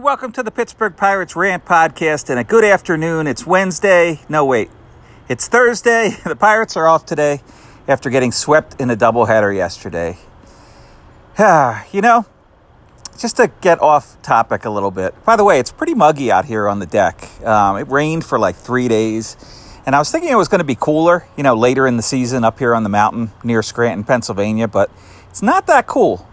welcome to the Pittsburgh Pirates Rant Podcast. And a good afternoon. It's Wednesday. No, wait, it's Thursday. The Pirates are off today after getting swept in a doubleheader yesterday. you know, just to get off topic a little bit. By the way, it's pretty muggy out here on the deck. Um, it rained for like three days. And I was thinking it was going to be cooler, you know, later in the season up here on the mountain near Scranton, Pennsylvania, but it's not that cool.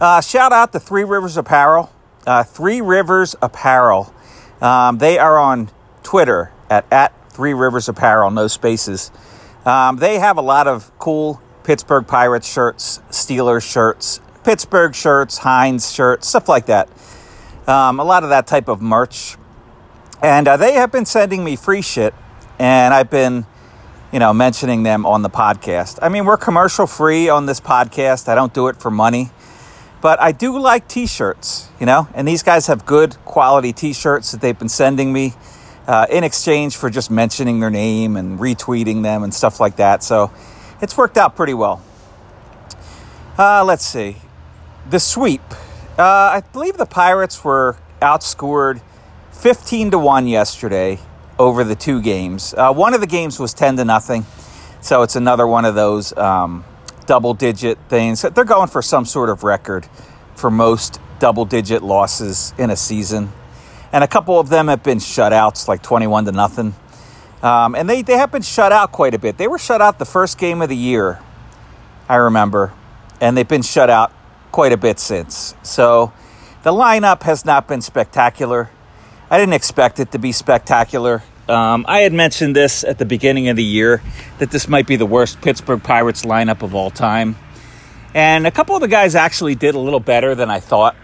Uh, shout out to Three Rivers Apparel. Uh, Three Rivers Apparel. Um, they are on Twitter at, at Three Rivers Apparel, no spaces. Um, they have a lot of cool Pittsburgh Pirates shirts, Steelers shirts, Pittsburgh shirts, Heinz shirts, stuff like that. Um, a lot of that type of merch. And uh, they have been sending me free shit, and I've been, you know, mentioning them on the podcast. I mean, we're commercial free on this podcast. I don't do it for money. But I do like t shirts, you know, and these guys have good quality t shirts that they've been sending me uh, in exchange for just mentioning their name and retweeting them and stuff like that. So it's worked out pretty well. Uh, let's see. The sweep. Uh, I believe the Pirates were outscored 15 to 1 yesterday over the two games. Uh, one of the games was 10 to nothing. So it's another one of those um, double digit things. They're going for some sort of record for most double digit losses in a season. And a couple of them have been shutouts, like 21 to nothing. Um, and they, they have been shut out quite a bit. They were shut out the first game of the year, I remember. And they've been shut out quite a bit since. So the lineup has not been spectacular. I didn't expect it to be spectacular. Um, I had mentioned this at the beginning of the year that this might be the worst Pittsburgh Pirates lineup of all time. And a couple of the guys actually did a little better than I thought.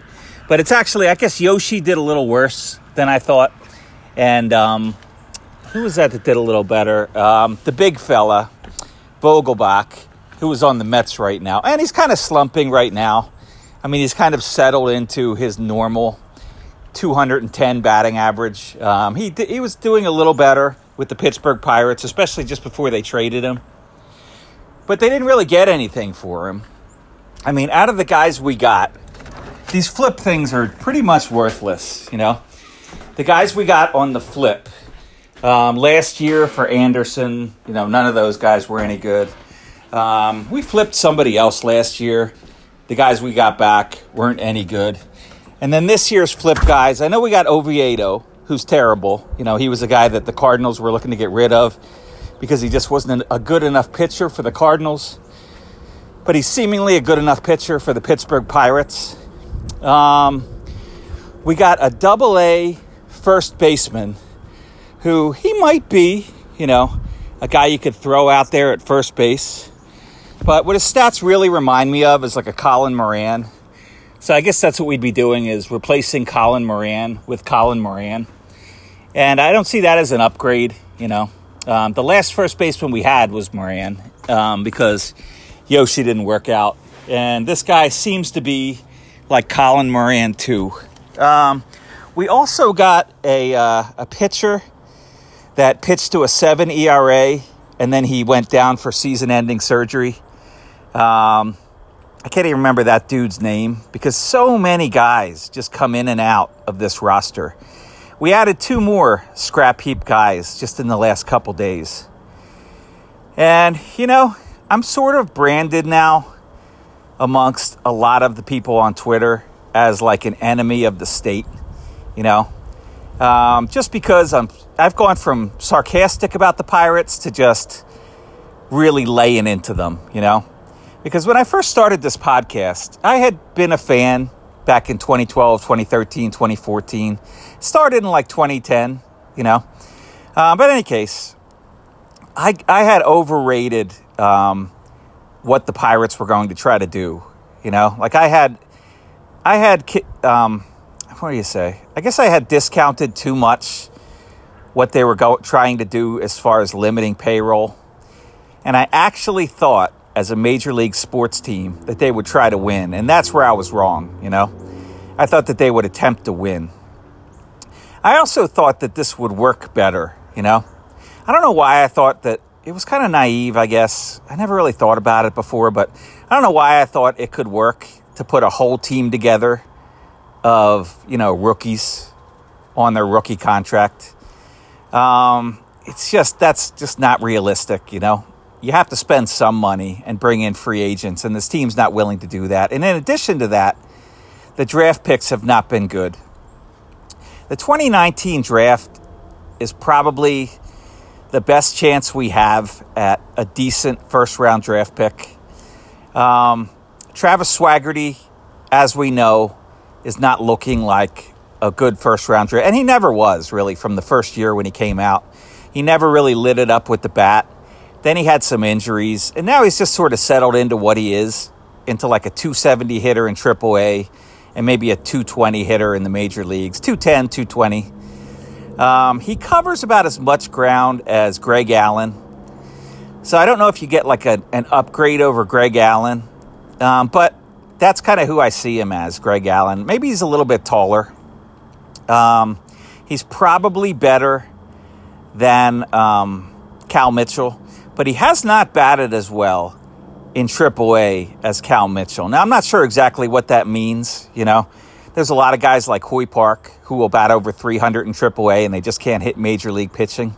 But it's actually, I guess Yoshi did a little worse than I thought. And um, who was that that did a little better? Um, the big fella, Vogelbach, who was on the Mets right now. And he's kind of slumping right now. I mean, he's kind of settled into his normal 210 batting average. Um, he he was doing a little better with the Pittsburgh Pirates, especially just before they traded him. But they didn't really get anything for him. I mean, out of the guys we got, these flip things are pretty much worthless. You know, the guys we got on the flip um, last year for Anderson, you know, none of those guys were any good. Um, we flipped somebody else last year. The guys we got back weren't any good. And then this year's flip guys, I know we got Oviedo, who's terrible. You know, he was a guy that the Cardinals were looking to get rid of because he just wasn't a good enough pitcher for the Cardinals. But he's seemingly a good enough pitcher for the Pittsburgh Pirates. Um, we got a double A first baseman who he might be, you know, a guy you could throw out there at first base. But what his stats really remind me of is like a Colin Moran so I guess that's what we'd be doing is replacing Colin Moran with Colin Moran. And I don't see that as an upgrade, you know. Um, the last first baseman we had was Moran um, because Yoshi didn't work out. And this guy seems to be like Colin Moran, too. Um, we also got a, uh, a pitcher that pitched to a 7 ERA and then he went down for season ending surgery. Um, I can't even remember that dude's name because so many guys just come in and out of this roster. We added two more scrap heap guys just in the last couple days. And, you know, I'm sort of branded now amongst a lot of the people on Twitter as like an enemy of the state, you know, um, just because I'm, I've gone from sarcastic about the Pirates to just really laying into them, you know. Because when I first started this podcast, I had been a fan back in 2012, 2013, 2014. Started in like 2010, you know. Uh, but in any case, I, I had overrated um, what the Pirates were going to try to do. You know, like I had, I had, um, what do you say? I guess I had discounted too much what they were go- trying to do as far as limiting payroll. And I actually thought as a major league sports team that they would try to win. And that's where I was wrong, you know. I thought that they would attempt to win. I also thought that this would work better, you know. I don't know why I thought that it was kind of naive, I guess. I never really thought about it before, but I don't know why I thought it could work to put a whole team together of you know rookies on their rookie contract. Um, it's just that's just not realistic. You know, you have to spend some money and bring in free agents, and this team's not willing to do that. And in addition to that, the draft picks have not been good. The 2019 draft is probably the best chance we have at a decent first round draft pick. Um, Travis Swaggerty, as we know, is not looking like a good first round draft. And he never was, really, from the first year when he came out. He never really lit it up with the bat. Then he had some injuries. And now he's just sort of settled into what he is, into like a 270 hitter in AAA and maybe a 220 hitter in the major leagues 210, 220. Um, he covers about as much ground as Greg Allen. So I don't know if you get like a, an upgrade over Greg Allen, um, but that's kind of who I see him as, Greg Allen. Maybe he's a little bit taller. Um, he's probably better than um, Cal Mitchell, but he has not batted as well in AAA as Cal Mitchell. Now, I'm not sure exactly what that means, you know. There's a lot of guys like Hoy Park who will bat over 300 in AAA and they just can't hit major league pitching.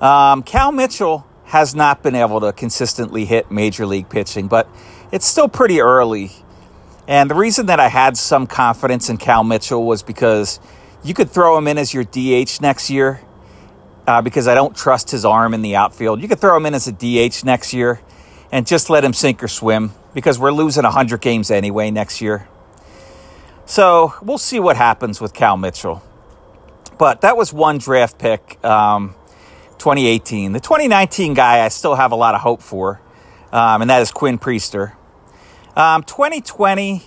Um, Cal Mitchell has not been able to consistently hit major league pitching, but it's still pretty early. And the reason that I had some confidence in Cal Mitchell was because you could throw him in as your DH next year uh, because I don't trust his arm in the outfield. You could throw him in as a DH next year and just let him sink or swim because we're losing 100 games anyway next year. So we'll see what happens with Cal Mitchell. But that was one draft pick, um, 2018. The 2019 guy I still have a lot of hope for, um, and that is Quinn Priester. Um, 2020,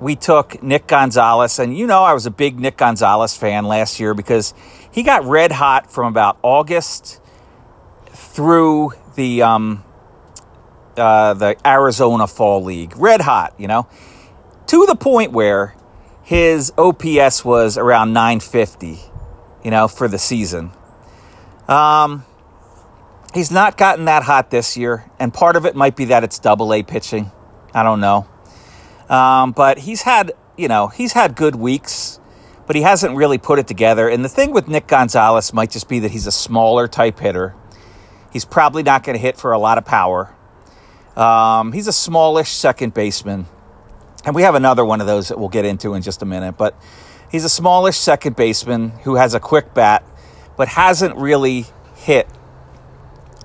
we took Nick Gonzalez, and you know I was a big Nick Gonzalez fan last year because he got red hot from about August through the um, uh, the Arizona Fall League, red hot, you know, to the point where his OPS was around 950, you know, for the season. Um, he's not gotten that hot this year, and part of it might be that it's double A pitching. I don't know. Um, but he's had, you know, he's had good weeks, but he hasn't really put it together. And the thing with Nick Gonzalez might just be that he's a smaller type hitter. He's probably not going to hit for a lot of power. Um, he's a smallish second baseman. And we have another one of those that we'll get into in just a minute. But he's a smallish second baseman who has a quick bat, but hasn't really hit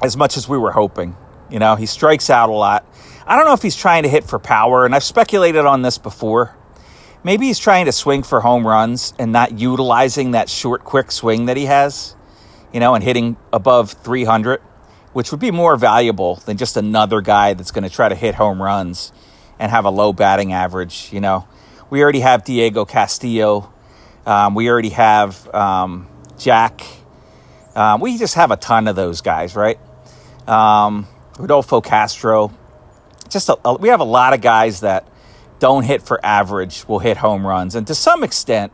as much as we were hoping. You know, he strikes out a lot. I don't know if he's trying to hit for power, and I've speculated on this before. Maybe he's trying to swing for home runs and not utilizing that short, quick swing that he has, you know, and hitting above 300, which would be more valuable than just another guy that's going to try to hit home runs and have a low batting average. You know, we already have Diego Castillo. Um, we already have um, Jack. Um, we just have a ton of those guys, right? Um, Rodolfo Castro. Just a, a, we have a lot of guys that don't hit for average, will hit home runs, and to some extent,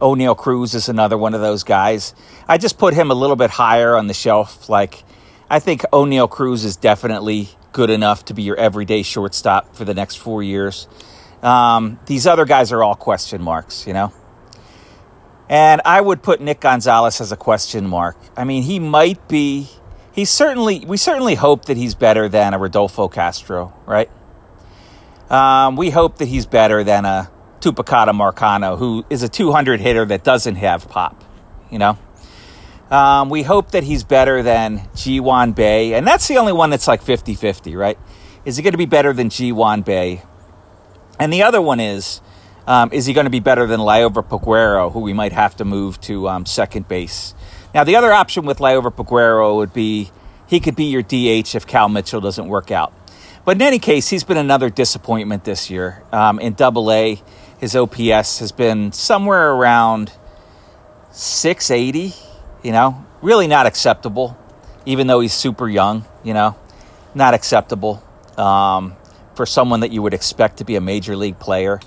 Oneil Cruz is another one of those guys. I just put him a little bit higher on the shelf. Like, I think Oneil Cruz is definitely good enough to be your everyday shortstop for the next four years. Um, these other guys are all question marks, you know? And I would put Nick Gonzalez as a question mark. I mean, he might be, he's certainly, we certainly hope that he's better than a Rodolfo Castro, right? Um, we hope that he's better than a Tucupita Marcano, who is a 200 hitter that doesn't have pop, you know? Um, we hope that he's better than Ji-hwan Bae, and that's the only one that's like 50 50, right? Is he going to be better than Ji-hwan Bae? And the other one is, um, is he going to be better than Liover Peguero, who we might have to move to um, second base? Now, the other option with Liover Peguero would be he could be your DH if Cal Mitchell doesn't work out. But in any case, he's been another disappointment this year. Um, in Double A, his OPS has been somewhere around 680 you know, really not acceptable, even though he's super young, you know, not acceptable um, for someone that you would expect to be a major league player.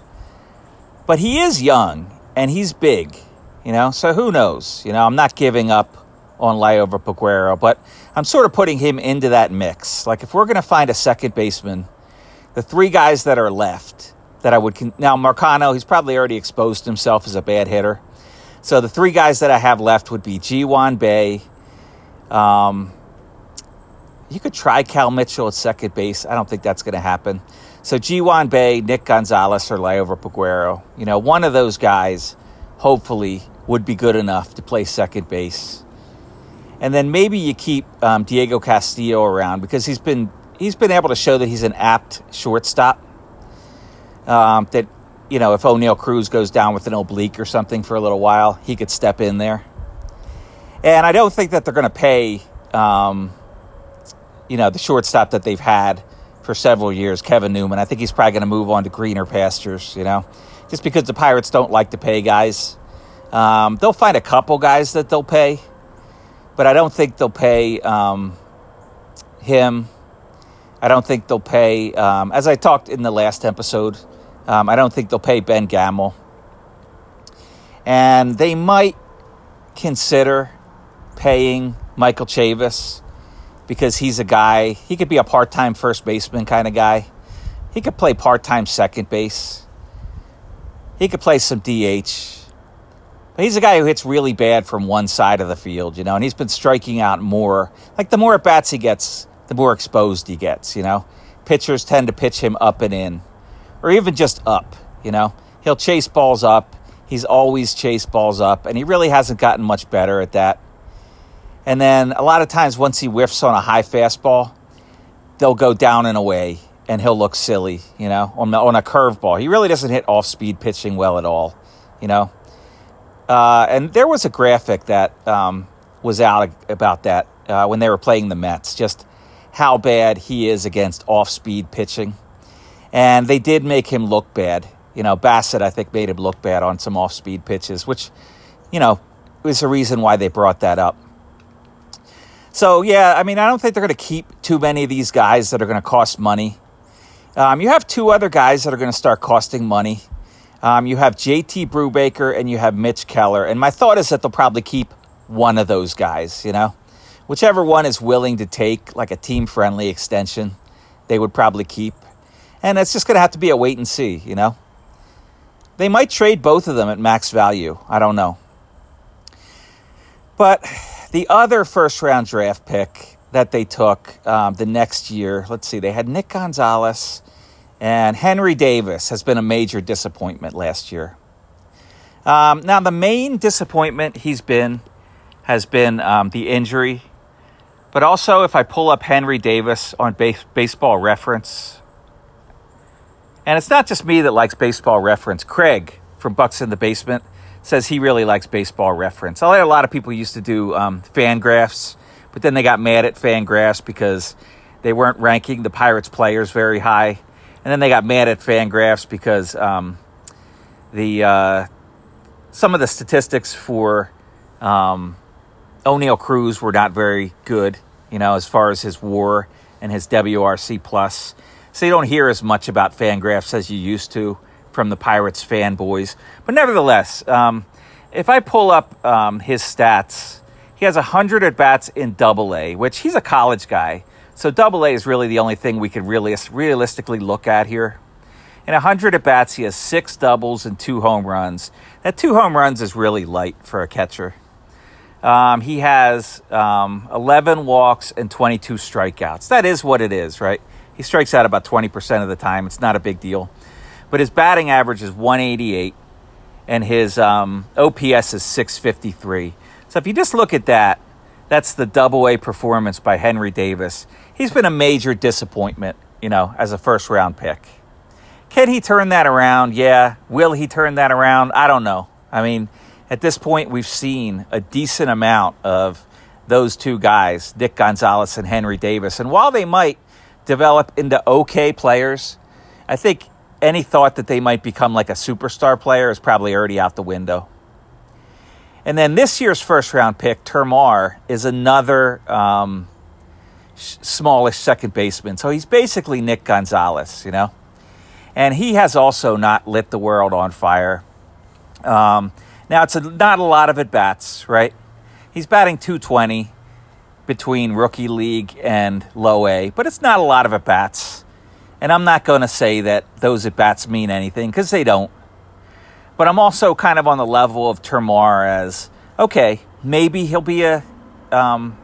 But he is young and he's big, you know, so who knows? You know, I'm not giving up on Liover Peguero, but I'm sort of putting him into that mix. Like, if we're going to find a second baseman, the three guys that are left that I would. Con- now, Marcano, he's probably already exposed himself as a bad hitter. So the three guys that I have left would be Ji-hwan Bae. Um, you could try Cal Mitchell at second base. I don't think that's going to happen. So Ji-hwan Bae, Nick Gonzalez, or Liover Peguero. You know, one of those guys, hopefully, would be good enough to play second base. And then maybe you keep um, Diego Castillo around because he's been he's been able to show that he's an apt shortstop. Um, that you know, if Oneil Cruz goes down with an oblique or something for a little while, he could step in there. And I don't think that they're going to pay, um, you know, the shortstop that they've had for several years, Kevin Newman. I think he's probably going to move on to greener pastures, you know, just because the Pirates don't like to pay guys. Um, they'll find a couple guys that they'll pay, but I don't think they'll pay um, him. I don't think they'll pay, um, as I talked in the last episode, um, I don't think they'll pay Ben Gamel. And they might consider paying Michael Chavis because he's a guy, he could be a part time first baseman kind of guy. He could play part time second base. He could play some DH. But he's a guy who hits really bad from one side of the field, you know, and he's been striking out more. Like the more at bats he gets, the more exposed he gets, you know. Pitchers tend to pitch him up and in, or even just up, you know. He'll chase balls up. He's always chased balls up, and he really hasn't gotten much better at that. And then a lot of times, once he whiffs on a high fastball, they'll go down and away, and he'll look silly, you know, on, on a curveball. He really doesn't hit off speed pitching well at all, you know. Uh, and there was a graphic that um, was out about that uh, when they were playing the Mets, just how bad he is against off speed pitching. And they did make him look bad. You know, Bassitt, I think, made him look bad on some off speed pitches, which, you know, was the reason why they brought that up. So, yeah, I mean, I don't think they're going to keep too many of these guys that are going to cost money. Um, you have two other guys that are going to start costing money. Um, you have JT Brubaker and you have Mitch Keller. And my thought is that they'll probably keep one of those guys, you know? Whichever one is willing to take like a team friendly extension, they would probably keep. And it's just going to have to be a wait and see, you know? They might trade both of them at max value. I don't know. But the other first round draft pick that they took um, the next year, let's see, they had Nick Gonzalez and Henry Davis has been a major disappointment last year. Um, now, the main disappointment he's been has been um, the injury. But also, if I pull up Henry Davis on base, baseball reference, and it's not just me that likes baseball reference, Craig from Bucs in the Basement says he really likes baseball reference. A lot of people used to do um, Fangraphs, but then they got mad at Fangraphs because they weren't ranking the Pirates players very high. And then they got mad at Fangraphs because um, the uh, some of the statistics for um, Oneil Cruz were not very good, you know, as far as his WAR and his WRC plus. So you don't hear as much about Fangraphs as you used to from the Pirates fanboys. But nevertheless, um, if I pull up um, his stats, he has 100 at bats in Double A, which he's a college guy. So double A is really the only thing we could really realistically look at here. In 100 at bats, he has six doubles and two home runs. That two home runs is really light for a catcher. Um, he has um, 11 walks and 22 strikeouts. That is what it is, right? He strikes out about 20% of the time. It's not a big deal. But his batting average is 188, and his um, OPS is 653. So if you just look at that, that's the double A performance by Henry Davis. He's been a major disappointment, you know, as a first round pick. Can he turn that around? Yeah. Will he turn that around? I don't know. I mean, at this point, we've seen a decent amount of those two guys, Nick Gonzalez and Henry Davis. And while they might develop into okay players, I think any thought that they might become like a superstar player is probably already out the window. And then this year's first round pick, Termarr, is another um, smallish second baseman. So he's basically Nick Gonzalez, you know? And he has also not lit the world on fire. Um, now, it's a, not a lot of at bats, right? He's batting 220 between rookie league and low A, but it's not a lot of at bats. And I'm not going to say that those at bats mean anything because they don't. But I'm also kind of on the level of Termarr as okay, maybe he'll be a um,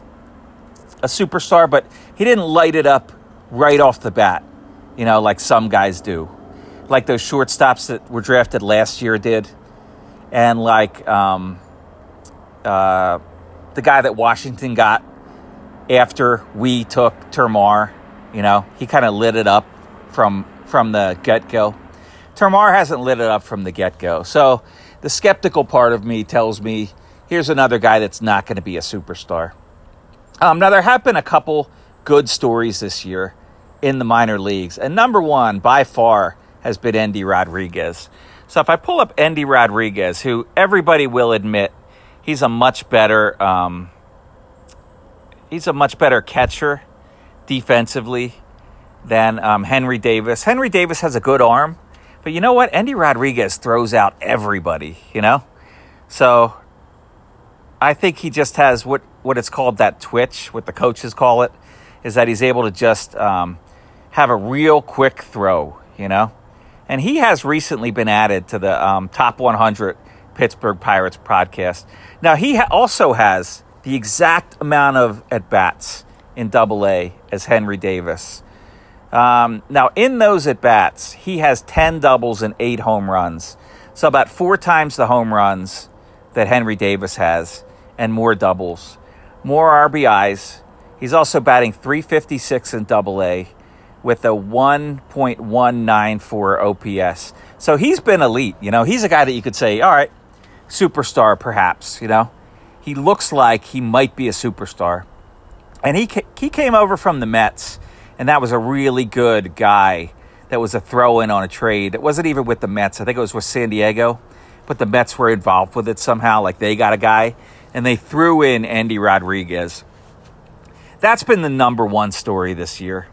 a superstar, but he didn't light it up right off the bat, you know, like some guys do, like those shortstops that were drafted last year did, and like um, uh, the guy that Washington got after we took Termarr, you know, he kind of lit it up from from the get go. Termarr hasn't lit it up from the get go, so the skeptical part of me tells me here's another guy that's not going to be a superstar. Um, now, there have been a couple good stories this year in the minor leagues. And number one, by far, has been Endy Rodriguez. So if I pull up Endy Rodriguez, who everybody will admit he's a much better um, he's a much better catcher defensively than um, Henry Davis. Henry Davis has a good arm, but you know what? Endy Rodriguez throws out everybody. You know, so I think he just has what what it's called that twitch, what the coaches call it, is that he's able to just um, have a real quick throw, you know? And he has recently been added to the um, top 100 Pittsburgh Pirates podcast. Now, he ha- also has the exact amount of at bats in double A as Henry Davis. Um, now, in those at bats, he has 10 doubles and eight home runs. So, about four times the home runs that Henry Davis has, and more doubles more RBIs. He's also batting 356 in double A with a 1.194 OPS. So he's been elite. You know, he's a guy that you could say, all right, superstar perhaps, you know. He looks like he might be a superstar. And he he came over from the Mets and that was a really good guy that was a throw in on a trade. It wasn't even with the Mets. I think it was with San Diego, but the Mets were involved with it somehow like they got a guy and they threw in Endy Rodriguez. That's been the number one story this year.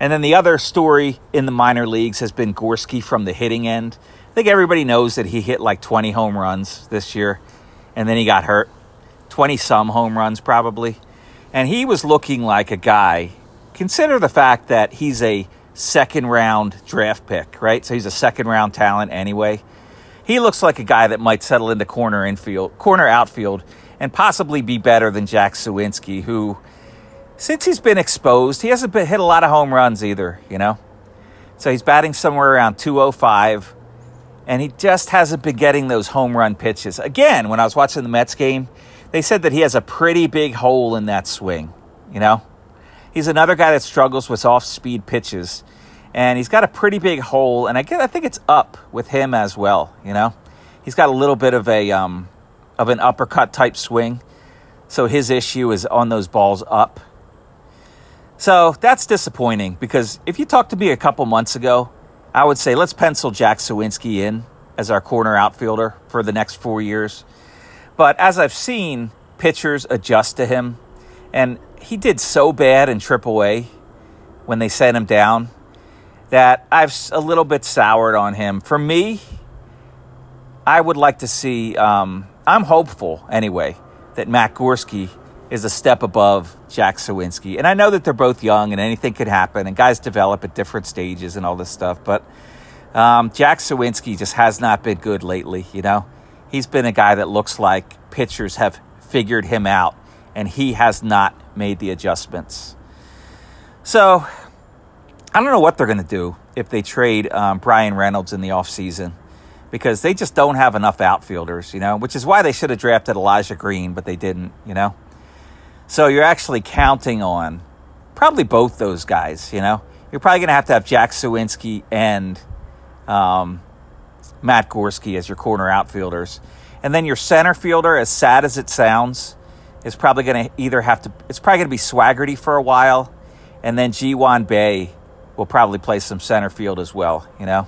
And then the other story in the minor leagues has been Gorski from the hitting end. I think everybody knows that he hit like 20 home runs this year, and then he got hurt. 20 some home runs, probably. And he was looking like a guy. Consider the fact that he's a second round draft pick, right? So he's a second round talent anyway. He looks like a guy that might settle into corner infield, corner outfield and possibly be better than Jack Suwinski, who, since he's been exposed, he hasn't been, hit a lot of home runs either, you know? So he's batting somewhere around 205, and he just hasn't been getting those home run pitches. Again, when I was watching the Mets game, they said that he has a pretty big hole in that swing, you know? He's another guy that struggles with off speed pitches, and he's got a pretty big hole, and I, get, I think it's up with him as well, you know? He's got a little bit of a, um, of an uppercut type swing. So his issue is on those balls up. So that's disappointing because if you talked to me a couple months ago, I would say let's pencil Jack Suwinski in as our corner outfielder for the next four years. But as I've seen pitchers adjust to him, and he did so bad in AAA when they sent him down that I've a little bit soured on him. For me, I would like to see um, I'm hopeful anyway that Matt Gorski is a step above Jack Suwinski. And I know that they're both young and anything could happen and guys develop at different stages and all this stuff. But um, Jack Suwinski just has not been good lately, you know? He's been a guy that looks like pitchers have figured him out and he has not made the adjustments. So I don't know what they're going to do if they trade um, Bryan Reynolds in the offseason because they just don't have enough outfielders, you know, which is why they should have drafted Elijah Green, but they didn't, you know. So you're actually counting on probably both those guys, you know. You're probably going to have to have Jack Suwinski and um, Matt Gorski as your corner outfielders. And then your center fielder, as sad as it sounds, is probably going to either have to, it's probably going to be Swaggerty for a while, and then Ji-hwan Bae will probably play some center field as well, you know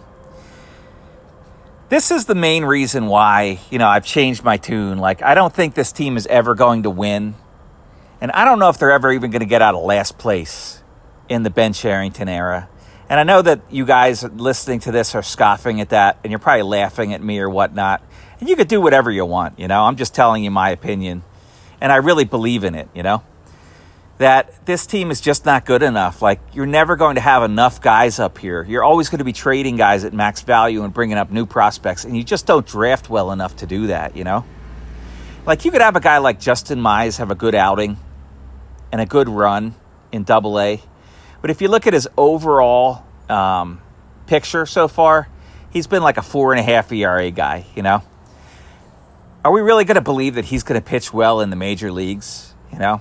this is the main reason why, you know, I've changed my tune. Like, I don't think this team is ever going to win. And I don't know if they're ever even going to get out of last place in the Ben Cherington era. And I know that you guys listening to this are scoffing at that, and you're probably laughing at me or whatnot. And you could do whatever you want, you know. I'm just telling you my opinion. And I really believe in it, you know. that this team is just not good enough. Like, you're never going to have enough guys up here. You're always going to be trading guys at max value and bringing up new prospects, and you just don't draft well enough to do that, you know? Like, you could have a guy like Justin Mize have a good outing and a good run in double A. But if you look at his overall um, picture so far, he's been like a four and a half ERA guy, you know? Are we really going to believe that he's going to pitch well in the major leagues, you know?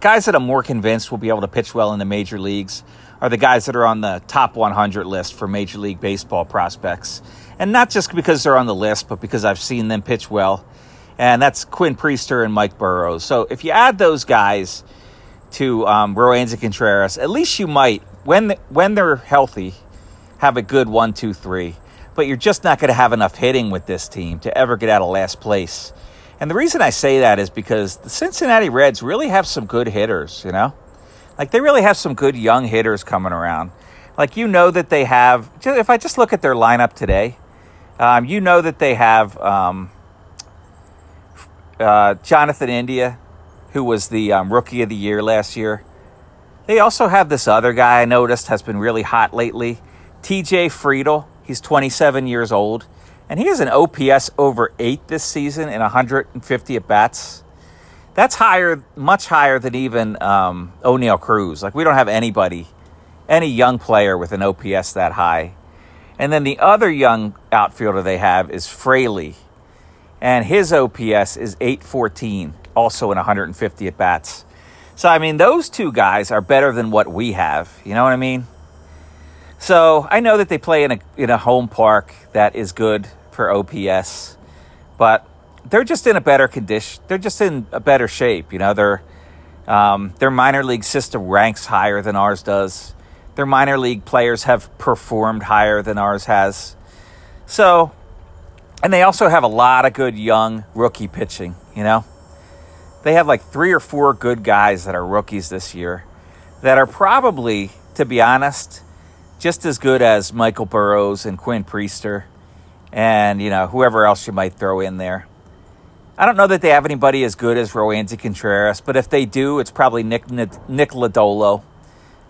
guys that I'm more convinced will be able to pitch well in the major leagues are the guys that are on the top 100 list for Major League Baseball prospects. And not just because they're on the list, but because I've seen them pitch well. And that's Quinn Priester and Mike Burrows. So if you add those guys to um, Roansy Contreras, at least you might, when, when they're healthy, have a good one, two, three. But you're just not going to have enough hitting with this team to ever get out of last place. And the reason I say that is because the Cincinnati Reds really have some good hitters, you know? Like they really have some good young hitters coming around. Like you know that they have, if I just look at their lineup today, um, you know that they have um, uh, Jonathan India, who was the um, rookie of the year last year. They also have this other guy I noticed has been really hot lately, TJ Friedl. He's 27 years old. And he has an OPS over eight this season in 150 at bats. That's higher, much higher than even um, Oneil Cruz. Like, we don't have anybody, any young player with an OPS that high. And then the other young outfielder they have is Fraley. And his OPS is 814, also in 150 at bats. So, I mean, those two guys are better than what we have. You know what I mean? So, I know that they play in a, in a home park that is good for OPS, but they're just in a better condition. They're just in a better shape. You know, their um, their minor league system ranks higher than ours does. Their minor league players have performed higher than ours has. So, and they also have a lot of good young rookie pitching. You know, they have like three or four good guys that are rookies this year that are probably, to be honest, just as good as Michael Burrows and Quinn Priester and you know whoever else you might throw in there. I don't know that they have anybody as good as Roansy Contreras, but if they do, it's probably Nick Nick Lodolo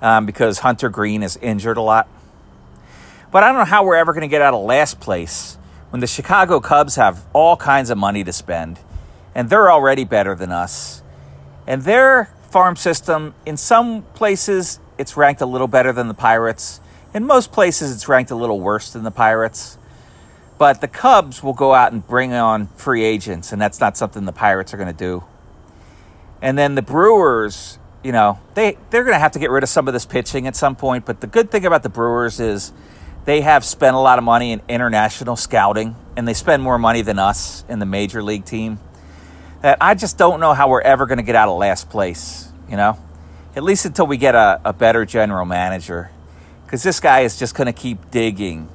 um, because Hunter Greene is injured a lot. But I don't know how we're ever going to get out of last place when the Chicago Cubs have all kinds of money to spend, and they're already better than us. And their farm system, in some places, it's ranked a little better than the Pirates. In most places, it's ranked a little worse than the Pirates. But the Cubs will go out and bring on free agents, and that's not something the Pirates are going to do. And then the Brewers, you know, they, they're going to have to get rid of some of this pitching at some point. But the good thing about the Brewers is they have spent a lot of money in international scouting, and they spend more money than us in the major league team. That I just don't know how we're ever going to get out of last place, you know? At least until we get a, a better general manager. Because this guy is just going to keep digging,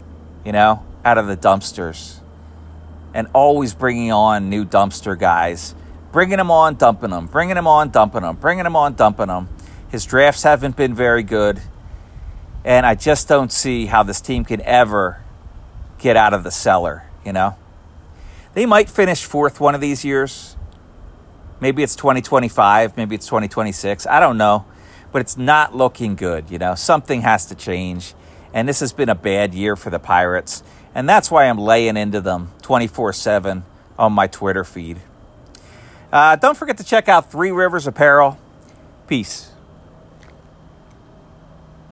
you know? out of the dumpsters and always bringing on new dumpster guys, bringing them on, dumping them, bringing them on, dumping them, bringing them on, dumping them. His drafts haven't been very good, and I just don't see how this team can ever get out of the cellar, you know? They might finish fourth one of these years. Maybe it's 2025, maybe it's 2026. I don't know, but it's not looking good, you know? Something has to change, and this has been a bad year for the Pirates. And that's why I'm laying into them 24 7 on my Twitter feed. Uh, don't forget to check out Three Rivers Apparel. Peace.